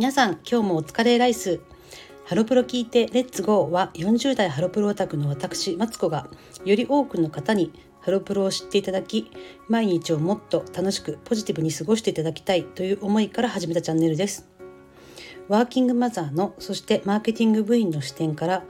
皆さん今日もお疲れライス。ハロプロ聞いてレッツゴーは40代ハロプロオタクの私マツコがより多くの方にハロプロを知っていただき毎日をもっと楽しくポジティブに過ごしていただきたいという思いから始めたチャンネルです。ワーキングマザーのそしてマーケティング部員の視点から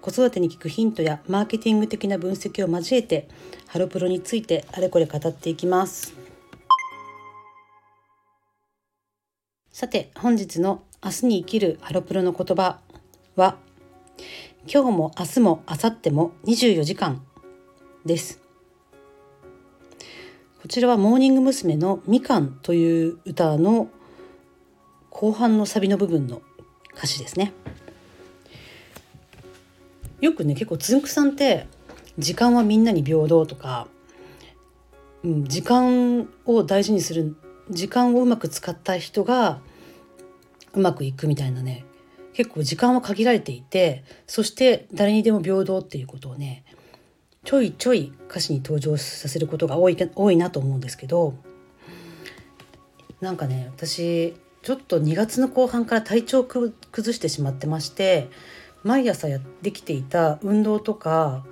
子育てに効くヒントやマーケティング的な分析を交えてハロプロについてあれこれ語っていきます。さて本日の明日に生きるハロプロの言葉は今日も明日も明後日も24時間ですこちらはモーニング娘。のみかんという歌の後半のサビの部分の歌詞ですねよくね結構つんくさんって時間はみんなに平等とか、うん、時間を大事にする時間をうまく使った人がうまくいくみたいなね。結構時間は限られていてそして誰にでも平等っていうことをねちょいちょい歌詞に登場させることが多い多いなと思うんですけどなんかね私ちょっと2月の後半から体調を崩してしまってまして毎朝やってきていた運動とか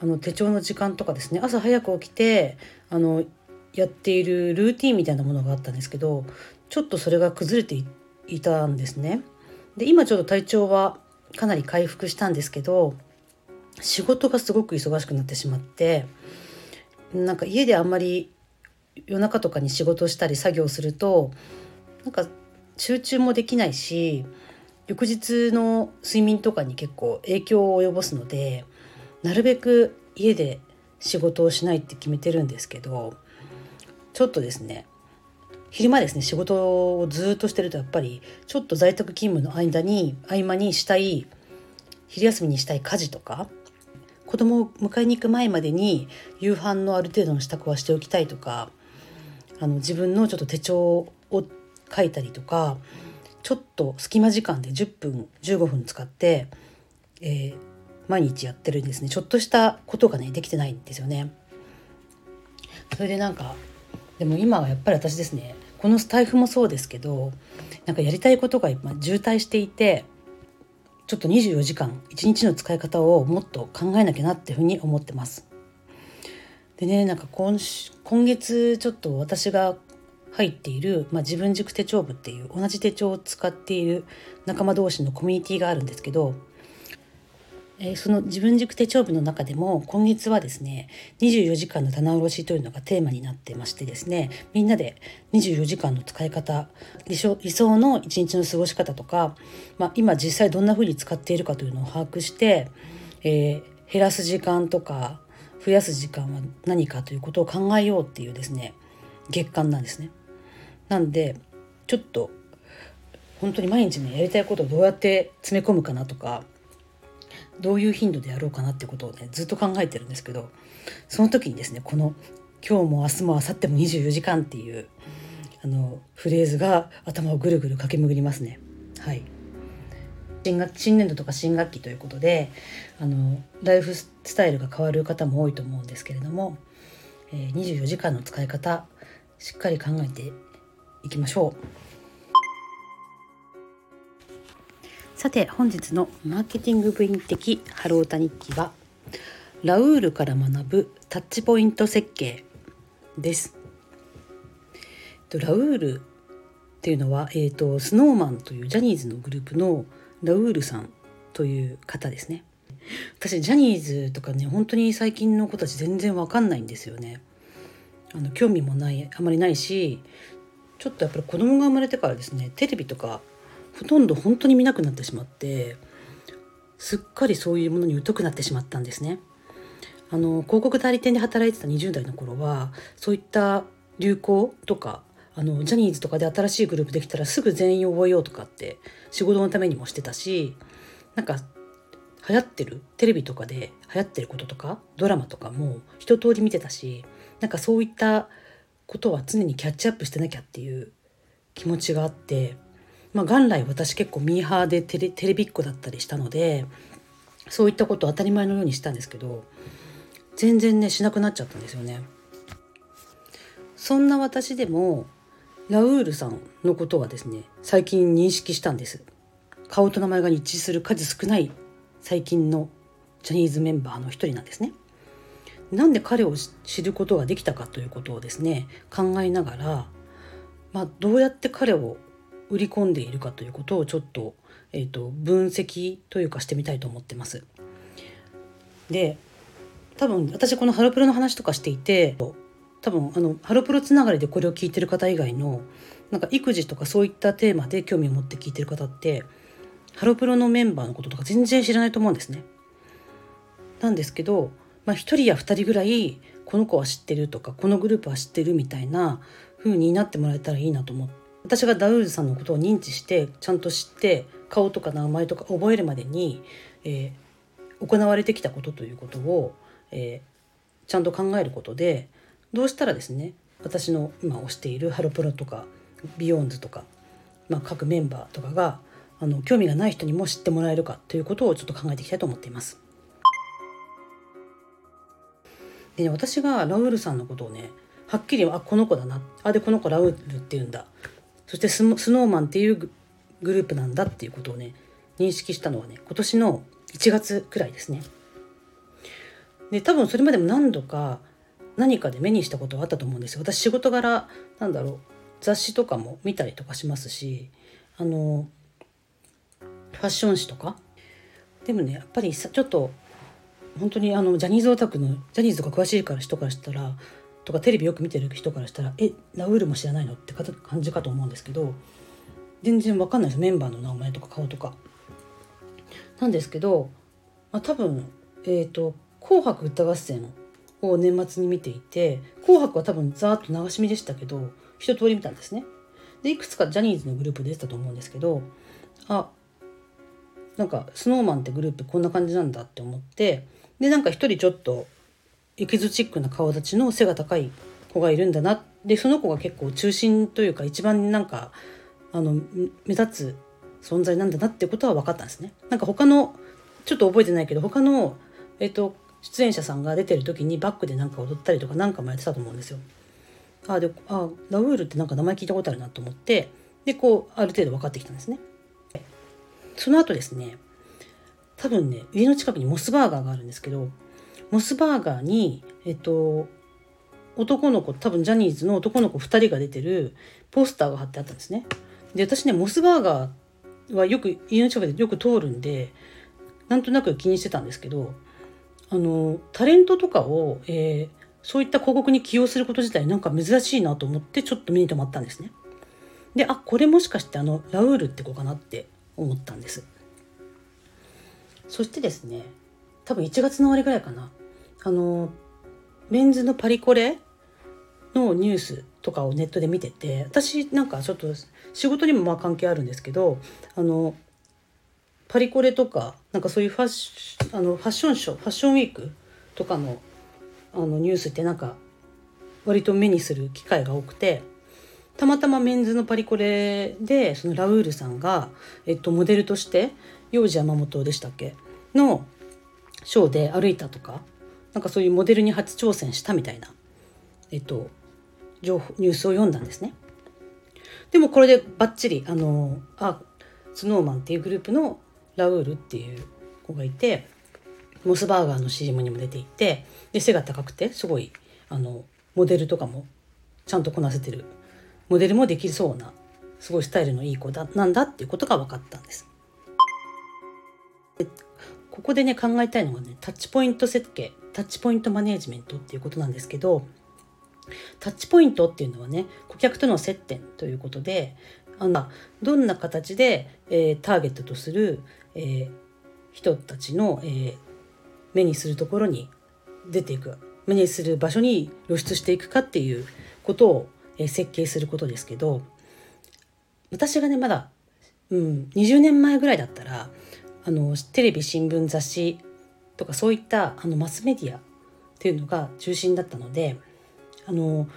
あの手帳の時間とかですね朝早く起きてあのやっているルーティンみたいなものがあったんですけどちょっとそれが崩れていたんですね。で今ちょっと体調はかなり回復したんですけど仕事がすごく忙しくなってしまってなんか家であんまり夜中とかに仕事したり作業するとなんか集中もできないし翌日の睡眠とかに結構影響を及ぼすのでなるべく家で仕事をしないって決めてるんですけどちょっとですね昼間ですね仕事をずっとしてるとやっぱりちょっと在宅勤務の間に合間にしたい昼休みにしたい家事とか子供を迎えに行く前までに夕飯のある程度の支度はしておきたいとかあの自分のちょっと手帳を書いたりとかちょっと隙間時間で10分15分使って、えー、毎日やってるんですねちょっとしたことがねできてないんですよね。それでなんかでも今はやっぱり私ですねこのスタイフもそうですけどなんかやりたいことが今渋滞していてちょっと24時間1日の使い方をもっと考えなきゃなっていうふうに思ってます。でねなんか今今月ちょっと私が入っている、まあ、自分軸手帳部っていう同じ手帳を使っている仲間同士のコミュニティがあるんですけどえー、その自分軸手帳部の中でも今月はですね24時間の棚卸しというのがテーマになってましてですねみんなで24時間の使い方理想理想の一日の過ごし方とか、まあ、今実際どんな風に使っているかというのを把握して、えー、減らす時間とか増やす時間は何かということを考えようっていうですね月間なんですね。なんでちょっと本当に毎日ねやりたいことをどうやって詰め込むかなとかどういう頻度でやろうかなってことをねずっと考えてるんですけどその時にですねこの「今日も明日も明後日も24時間」っていうあのフレーズが頭をぐるぐる駆け巡りますね。はい新学新年度とか新学期ということであのライフスタイルが変わる方も多いと思うんですけれども、えー、24時間の使い方しっかり考えていきましょう。さて本日のマーケティング部員的ハロータ日記はラウールから学ぶタッチポイント設計です。ラウールっていうのは、えーと、スノーマンというジャニーズのグループのラウールさんという方ですね。私ジャニーズとかね本当に最近の子たち全然わかんないんですよね。あの興味もないあまりないしちょっとやっぱり子供が生まれてからですねテレビとかほとんど本当に見なくなってしまってすっかりそういうものに疎くなってしまったんですね。あの広告代理店で働いてた20代の頃はそういった流行とかあのジャニーズとかで新しいグループできたらすぐ全員覚えようとかって仕事のためにもしてたしなんか流行ってるテレビとかで流行ってることとかドラマとかも一通り見てたしなんかそういったことは常にキャッチアップしてなきゃっていう気持ちがあってまあ、元来私結構ミーハーでテレテレビっ子だったりしたのでそういったことを当たり前のようにしたんですけど全然ねしなくなっちゃったんですよね。そんな私でもラウールさんのことはですね最近認識したんです顔と名前が一致する数少ない最近のジャニーズメンバーの一人なんですねなんで彼を知ることができたかということをですね考えながら、まあ、どうやって彼を売り込んでいるかということをちょっと,、えーと、分析というかしてみたいと思ってます。で多分私このハロプロの話とかしていて多分あのハロプロつながりでこれを聞いてる方以外のなんか育児とかそういったテーマで興味を持って聞いてる方ってハロプロのメンバーのこととか全然知らないと思うんですね。なんですけど、まあ、1人や2人ぐらいこの子は知ってるとかこのグループは知ってるみたいな風になってもらえたらいいなと思って私がダウールさんのことを認知してちゃんと知って顔とか名前とか覚えるまでに、えー、行われてきたことということを、えー、ちゃんと考えることでどうしたらですね私の今推しているハロプロとか BEYOOOOONDS とか、まあ、各メンバーとかがあの興味がない人にも知ってもらえるかということをちょっと考えていきたいと思っています。でね私がラウールさんのことをねはっきりあこの子だなあでこの子ラウールって言うんだそして Snow Man っていうグループなんだっていうことをね認識したのはね今年の1月くらいですね。で多分それまでも何度か何かで目にしたことはあったと思うんですよ。私仕事柄なんだろう雑誌とかも見たりとかしますしあのファッション誌とかでもねやっぱりさちょっと本当にあのジャニーズオタクのジャニーズとか詳しいから人からしたらとかテレビよく見てる人からしたら「えラウールも知らないの?」って感じかと思うんですけど全然わかんないですメンバーの名前とか顔とか。なんですけど、まあ、多分え、ー、と「紅白歌合戦」を年末に見ていて「紅白」は多分ざーっと流し見でしたけど一通り見たんですね。でいくつかジャニーズのグループ出てたと思うんですけどあなんか SnowMan ってグループこんな感じなんだって思ってでなんか一人ちょっとエキゾチックな顔立ちの背が高い子がいるんだなでその子が結構中心というか一番なんかあの目立つ存在なんだなってことは分かったんですね。なんか他のちょっと覚えてないけど他の、えっと、出演者さんが出てる時にバックでなんか踊ったりとか何かもやってたと思うんですよ。あであラウールってなんか名前聞いたことあるなと思ってでこうある程度分かってきたんですね。その後ですね多分ね家の近くにモスバーガーがあるんですけどモスバーガーに、えっと、男の子多分ジャニーズの男の子2人が出てるポスターが貼ってあったんですね。で私ねモスバーガーはよく家の近くでよく通るんでなんとなく気にしてたんですけどあのタレントとかを、えー、そういった広告に起用すること自体なんか珍しいなと思ってちょっと目に留まったんですね。であこれもしかしてあのラウールって子かなって思ったんです。そしてですね多分1月の終わりぐらいかなあのメンズのパリコレのニュースとかをネットで見てて私なんかちょっと仕事にもまあ関係あるんですけどあのパリコレとかなんかそういうファッシあのファッションショーファッションウィークとかのあのニュースってなんか割と目にする機会が多くてたまたまメンズのパリコレでそのラウールさんが、えっと、モデルとして幼児山本でしたっけ？のショーで歩いたとかなんかそういうモデルに初挑戦したみたいな、えっと、情報ニュースを読んだんですね。でもこれでバッチリあのあスノーマンっていうグループのラウールっていう子がいてモスバーガーの CM にも出ていてで背が高くてすごいあのモデルとかもちゃんとこなせてるモデルもできそうなすごいスタイルのいい子だなんだっていうことが分かったんです。ここでね考えたいのがねタッチポイント設計タッチポイントマネージメントっていうことなんですけどタッチポイントっていうのはね顧客との接点ということであのどんな形で、えー、ターゲットとする、えー、人たちの、えー、目にするところに出ていく目にする場所に露出していくかっていうことを、えー、設計することですけど私がねまだ、うん、20年前ぐらいだったらあのテレビ新聞雑誌とかそういったあのマスメディアっていうのが中心だったのであの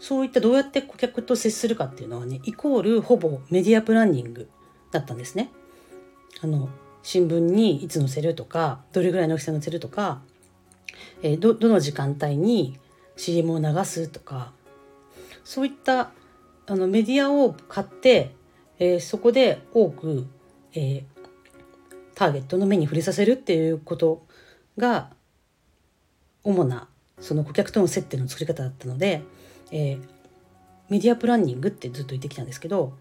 そういったどうやって顧客と接するかっていうのはねイコールほぼメディアプランニングだったんですね。あの新聞にいつ載せるとかどれぐらいの大きさ載せるとか、えー、どどの時間帯に CM を流すとかそういったあのメディアを買って、えー、そこで多く、えー、ターゲットの目に触れさせるっていうことが主なその顧客との接点の作り方だったので、えー、メディアプランニングってずっと言ってきたんですけど、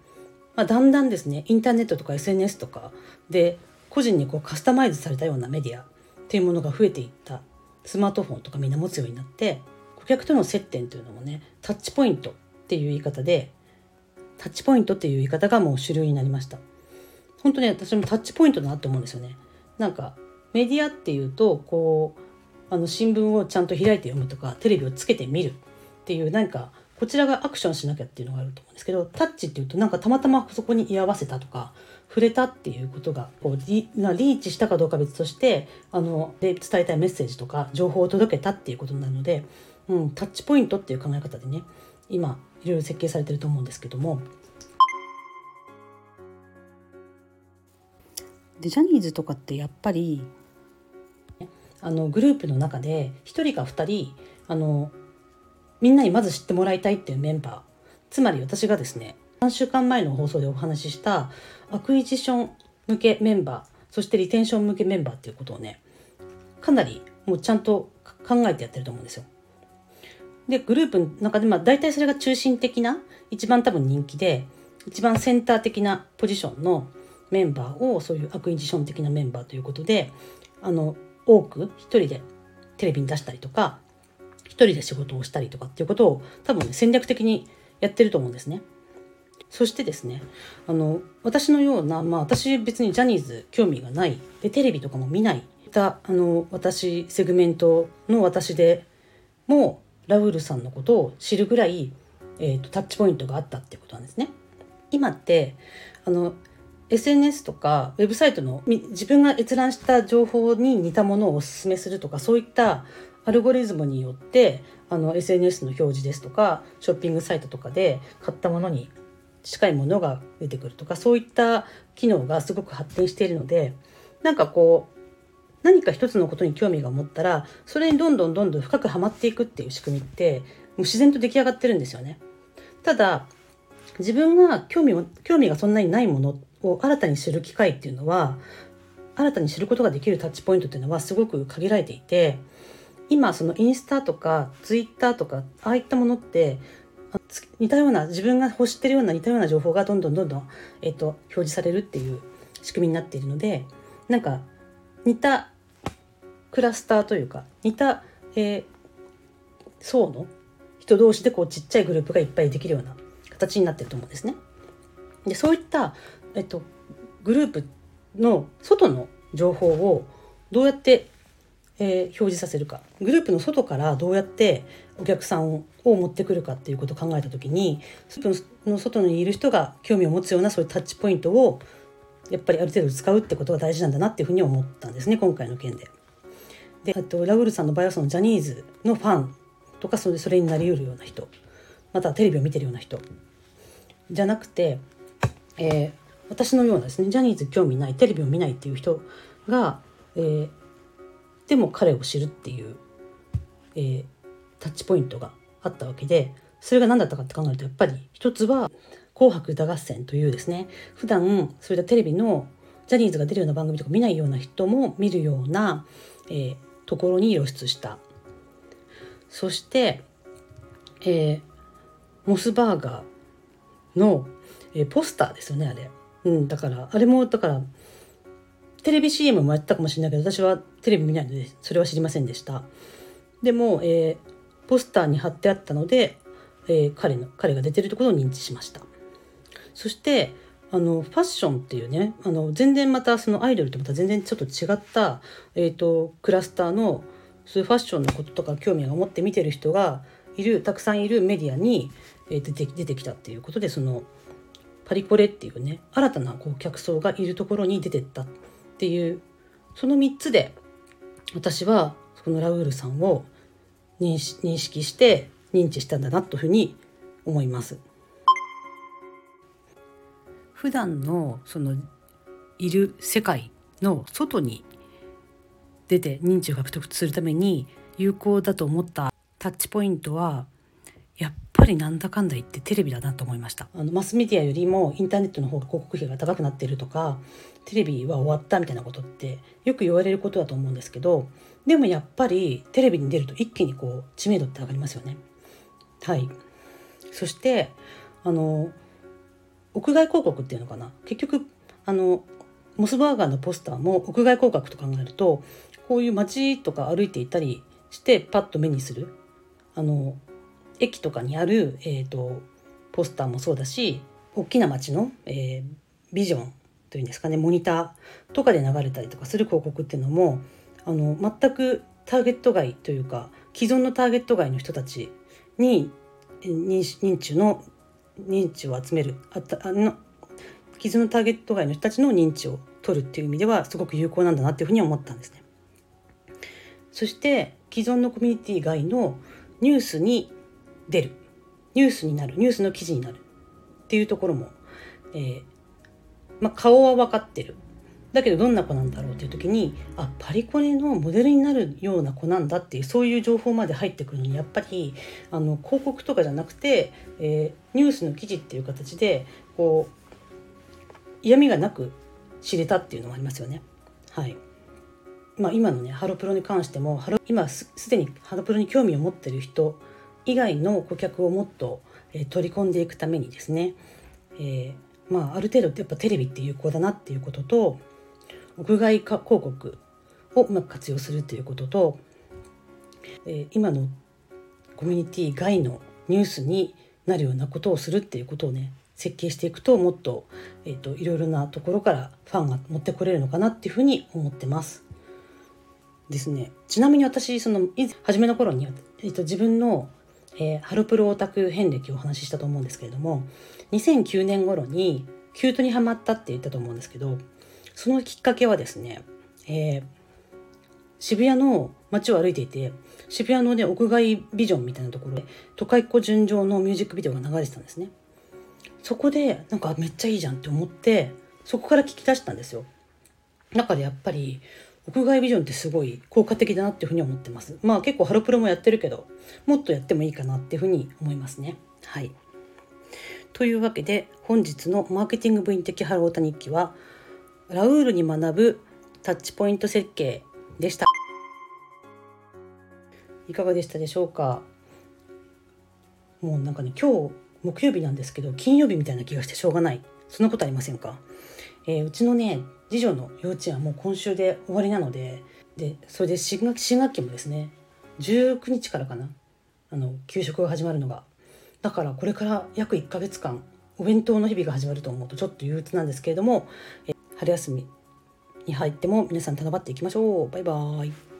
まあ、だんだんですねインターネットとか SNS とかで個人にこうカスタマイズされたようなメディアっていうものが増えていった。スマートフォンとかみんな持つようになって顧客との接点というのもねタッチポイントっていう言い方でタッチポイントっていう言い方がもう主流になりました。本当ね私もタッチポイントだなって思うんですよね。なんかメディアっていうとこうあの新聞をちゃんと開いて読むとかテレビをつけて見るっていう何かこちらがアクションしなきゃっていうのがあると思うんですけどタッチっていうとなんかたまたまそこに居合わせたとか触れたっていうことがこうリリーチしたかどうか別としてあので伝えたいメッセージとか情報を届けたっていうことなので、うん、タッチポイントっていう考え方でね今いろいろ設計されてると思うんですけども。でジャニーズとかってやっぱりあのグループの中で1人か2人あのみんなにまず知ってもらいたいっていうメンバーつまり私がですね3週間前の放送でお話しした acquisition 向けメンバーそして retention 向けメンバーっていうことをねかなりもうちゃんと考えてやってると思うんですよ。でグループの中でまあ大体それが中心的な一番多分人気で一番センター的なポジションのメンバーをそういう acquisition 的なメンバーということであの多く一人でテレビに出したりとか一人で仕事をしたりとかっていうことを多分ね戦略的にやってると思うんですね。そしてですねあの私のような、まあ、私別にジャニーズ興味がないでテレビとかも見ないたあの私セグメントの私でもラウールさんのことを知るぐらい、えーと、タッチポイントがあったってことなんですね。今ってあの SNS とかウェブサイトの自分が閲覧した情報に似たものをおすすめするとかそういったアルゴリズムによってあの SNS の表示ですとかショッピングサイトとかで買ったものに近いものが出てくるとかそういった機能がすごく発展しているのでなんかこう何か一つのことに興味が持ったらそれにどんどんどんどん深くはまっていくっていう仕組みってもう自然と出来上がってるんですよね。ただ自分が興味興味がそんなにないものを新たに知る機会っていうのは新たに知ることができるタッチポイントっていうのはすごく限られていて今そのインスタとかツイッターとかああいったものって似たような自分が欲してるような似たような情報がどんどんどんどん、えっと、表示されるっていう仕組みになっているのでなんか似たクラスターというか似た、えー、層の人同士でこうちっちゃいグループがいっぱいできるような形になってると思うんですね。でそういった、えっと、グループの外の情報をどうやってえー、表示させるか。グループの外からどうやってお客さんを持ってくるかっていうことを考えた時にスープの外にいる人が興味を持つようなそういうタッチポイントをやっぱりある程度使うってことが大事なんだなっていうふうに思ったんですね今回の件で。でとラウールさんの場合はそのジャニーズのファンとかそれそれになりうるような人。またはテレビを見てるような人。じゃなくて、えー、私のようなですねジャニーズ興味ないテレビを見ないっていう人が、えー、でも彼を知るっていう、えー、タッチポイントがあったわけでそれが何だったかって考えるとやっぱり一つは「紅白歌合戦」というですね普段そういったテレビのジャニーズが出るような番組とか見ないような人も見るような、えー、ところに露出した。そして、えー、モスバーガーの、えー、ポスターですよねあれ、うん、だからあれもだからテレビ CM もやったかもしれないけど私はテレビ見ないのでそれは知りませんでした。でも、えー、ポスターに貼ってあったので、えー、彼の彼が出てるところを認知しました。そしてあのファッションっていうねあの全然またそのアイドルとまた全然ちょっと違った、えーと、クラスターのそういうファッションのこととか興味を持って見てる人がいるたくさんいるメディアに、えー、出て出てきたっていうことでそのパリコレっていうね新たなこう客層がいるところに出てったっていうその3つで私はこのラウールさんを認識して認知したんだなというふうに思います。普段のそのいる世界の外に出て認知を獲得するために有効だと思ったタッチポイントはやっぱりなんだかんだ言ってテレビだなと思いました。あのマスメディアよりもインターネットの方が広告費が高くなってるとかテレビは終わったみたいなことってよく言われることだと思うんですけどでもやっぱりテレビに出ると一気にこう知名度って上がりますよね。はい。そしてあの屋外広告っていうのかな。結局あのモスバーガーのポスターも屋外広告と考えるとこういう街とか歩いていたりしてパッと目にする。あの駅とかにある、えーと、ポスターもそうだし大きな街の、えー、ビジョンというんですかねモニターとかで流れたりとかする広告っていうのもあの全くターゲット外というか既存のターゲット外の人たちに認知の認知を集めるあたあの既存のターゲット外の人たちの認知を取るっていう意味ではすごく有効なんだなっていうふうに思ったんですね。そして既存のコミュニティ外のニュースに出る。ニュースになる。ニュースの記事になるっていうところも、えー、まあ、顔は分かってる。だけどどんな子なんだろうっていう時にあパリコレのモデルになるような子なんだっていうそういう情報まで入ってくるのにやっぱりあの広告とかじゃなくて、えー、ニュースの記事っていう形でこう嫌味がなく知れたっていうのもありますよね。はい。まあ、今のねハロプロに関してもハロ今すでにハロプロに興味を持ってる人以外の顧客をもっと、え、取り込んでいくためにですね、えー、まあ、ある程度やっぱテレビって有効だなっていうことと屋外広告をうまく活用するっていうことと、えー、今のコミュニティ外のニュースになるようなことをするっていうことをね設計していくともっと,、えーと、いろいろなところからファンが持ってこれるのかなっていうふうに思ってます。ですね。ちなみに私その初めの頃に、えーと、自分の、えー、ハロプロオタク遍歴をお話ししたと思うんですけれども2009年頃にキュートにハマったって言ったと思うんですけどそのきっかけはですね、えー、渋谷の街を歩いていて渋谷のね屋外ビジョンみたいなところで都会っ子純情のミュージックビデオが流れてたんですね。そこでなんかめっちゃいいじゃんって思ってそこから聞き出したんですよ。中でやっぱり屋外ビジョンってすごい効果的だなっていうふうに思ってます。まあ結構ハロプロもやってるけどもっとやってもいいかなっていうふうに思いますね。はい。というわけで本日のマーケティング部員的ハロータ日記はラウールに学ぶタッチポイント設計でした。いかがでしたでしょうか？もうなんかね今日木曜日なんですけど金曜日みたいな気がしてしょうがない。そんなことありませんか、えー、うちのね次女の幼稚園はもう今週で終わりなのででそれで新学新学期もですね19日からかなあの給食が始まるのが。だからこれから約1ヶ月間お弁当の日々が始まると思うとちょっと憂鬱なんですけれども、え春休みに入っても皆さん頼まっていきましょう。バイバーイ。